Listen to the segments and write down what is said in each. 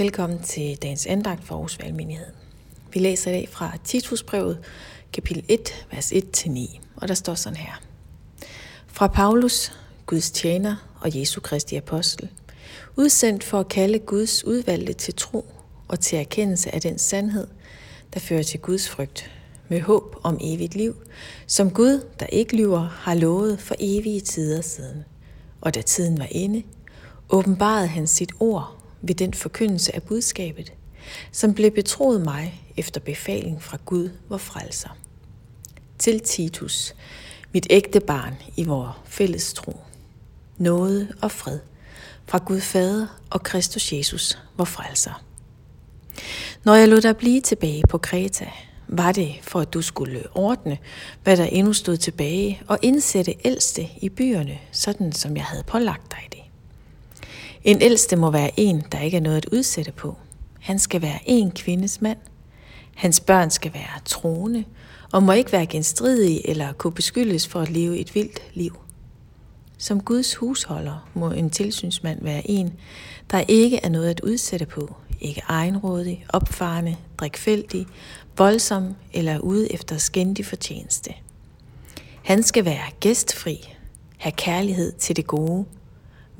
Velkommen til dagens andagt for Aarhus Valgmenighed. Vi læser i dag fra Titusbrevet, kapitel 1, vers 1-9, og der står sådan her. Fra Paulus, Guds tjener og Jesu Kristi apostel, udsendt for at kalde Guds udvalgte til tro og til erkendelse af den sandhed, der fører til Guds frygt, med håb om evigt liv, som Gud, der ikke lyver, har lovet for evige tider siden. Og da tiden var inde, åbenbarede han sit ord ved den forkyndelse af budskabet, som blev betroet mig efter befaling fra Gud, vor frelser. Til Titus, mit ægte barn i vor fælles tro. Nåde og fred fra Gud Fader og Kristus Jesus, vor frelser. Når jeg lod dig blive tilbage på Kreta, var det for, at du skulle ordne, hvad der endnu stod tilbage, og indsætte ældste i byerne, sådan som jeg havde pålagt dig det. En ældste må være en, der ikke er noget at udsætte på. Han skal være en kvindes mand. Hans børn skal være troende, og må ikke være genstridige eller kunne beskyldes for at leve et vildt liv. Som Guds husholder må en tilsynsmand være en, der ikke er noget at udsætte på, ikke egenrådig, opfarende, drikfældig, voldsom eller ude efter skændig fortjeneste. Han skal være gæstfri, have kærlighed til det gode,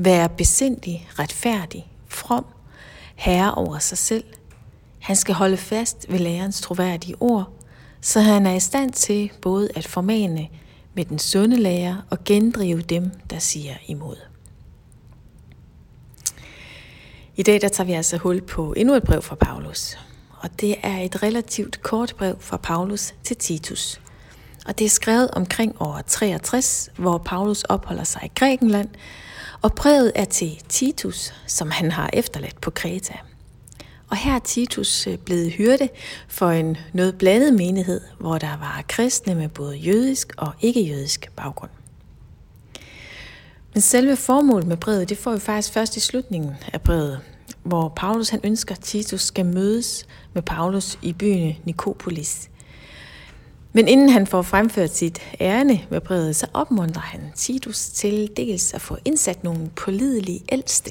være besindig, retfærdig, from, herre over sig selv. Han skal holde fast ved lærerens troværdige ord, så han er i stand til både at formane med den sunde lærer og gendrive dem, der siger imod. I dag der tager vi altså hul på endnu et brev fra Paulus. Og det er et relativt kort brev fra Paulus til Titus. Og det er skrevet omkring år 63, hvor Paulus opholder sig i Grækenland, og brevet er til Titus, som han har efterladt på Kreta. Og her er Titus øh, blevet hyrde for en noget blandet menighed, hvor der var kristne med både jødisk og ikke-jødisk baggrund. Men selve formålet med brevet, det får vi faktisk først i slutningen af brevet, hvor Paulus han ønsker, at Titus skal mødes med Paulus i byen Nikopolis. Men inden han får fremført sit ærne med brevet, så opmuntrer han Titus til dels at få indsat nogle pålidelige ældste,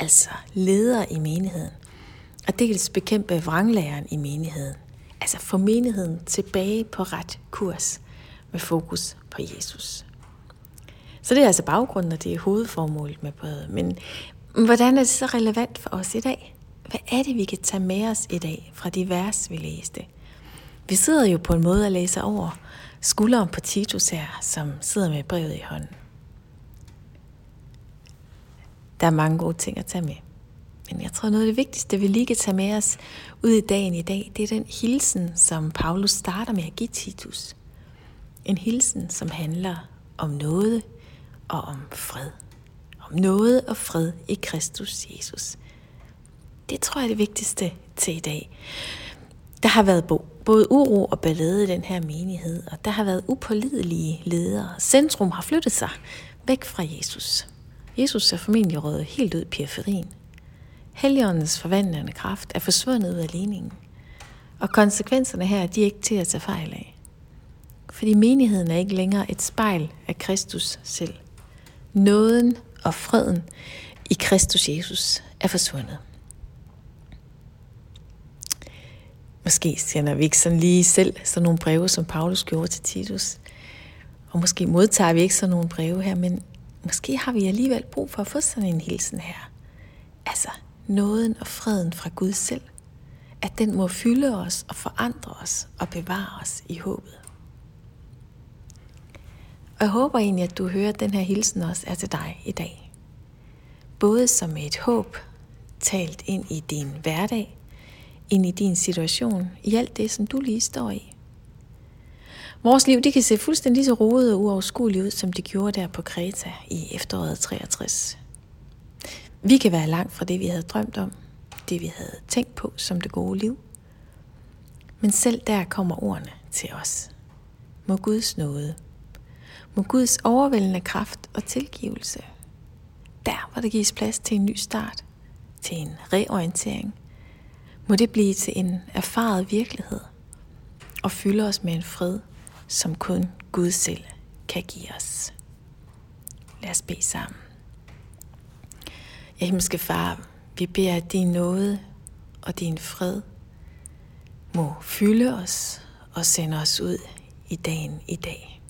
altså ledere i menigheden, og dels bekæmpe vranglæren i menigheden, altså få menigheden tilbage på ret kurs med fokus på Jesus. Så det er altså baggrunden, og det er hovedformålet med brevet. Men hvordan er det så relevant for os i dag? Hvad er det, vi kan tage med os i dag fra de vers, vi læste? Vi sidder jo på en måde og læser over skulderen på Titus her, som sidder med brevet i hånden. Der er mange gode ting at tage med. Men jeg tror, noget af det vigtigste, vi lige kan tage med os ud i dagen i dag, det er den hilsen, som Paulus starter med at give Titus. En hilsen, som handler om noget og om fred. Om noget og fred i Kristus Jesus. Det tror jeg er det vigtigste til i dag. Der har været både uro og ballade i den her menighed, og der har været upålidelige ledere. Centrum har flyttet sig væk fra Jesus. Jesus er formentlig røget helt ud i periferien. Helligåndens forvandlende kraft er forsvundet ud af ligningen. Og konsekvenserne her, de er ikke til at tage fejl af. Fordi menigheden er ikke længere et spejl af Kristus selv. Nåden og freden i Kristus Jesus er forsvundet. Måske sender vi ikke sådan lige selv sådan nogle breve, som Paulus gjorde til Titus. Og måske modtager vi ikke sådan nogle breve her, men måske har vi alligevel brug for at få sådan en hilsen her. Altså, nåden og freden fra Gud selv. At den må fylde os og forandre os og bevare os i håbet. Og jeg håber egentlig, at du hører, at den her hilsen også er til dig i dag. Både som et håb talt ind i din hverdag, ind i din situation, i alt det, som du lige står i. Vores liv, det kan se fuldstændig så rodet og uoverskueligt ud, som det gjorde der på Kreta i efteråret 63. Vi kan være langt fra det, vi havde drømt om, det vi havde tænkt på som det gode liv. Men selv der kommer ordene til os. Må Guds nåde, må Guds overvældende kraft og tilgivelse, der hvor der gives plads til en ny start, til en reorientering, må det blive til en erfaret virkelighed og fylde os med en fred, som kun Gud selv kan give os. Lad os bede sammen. Ja, himmelske far, vi beder, at din nåde og din fred må fylde os og sende os ud i dagen i dag.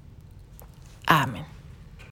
Amen.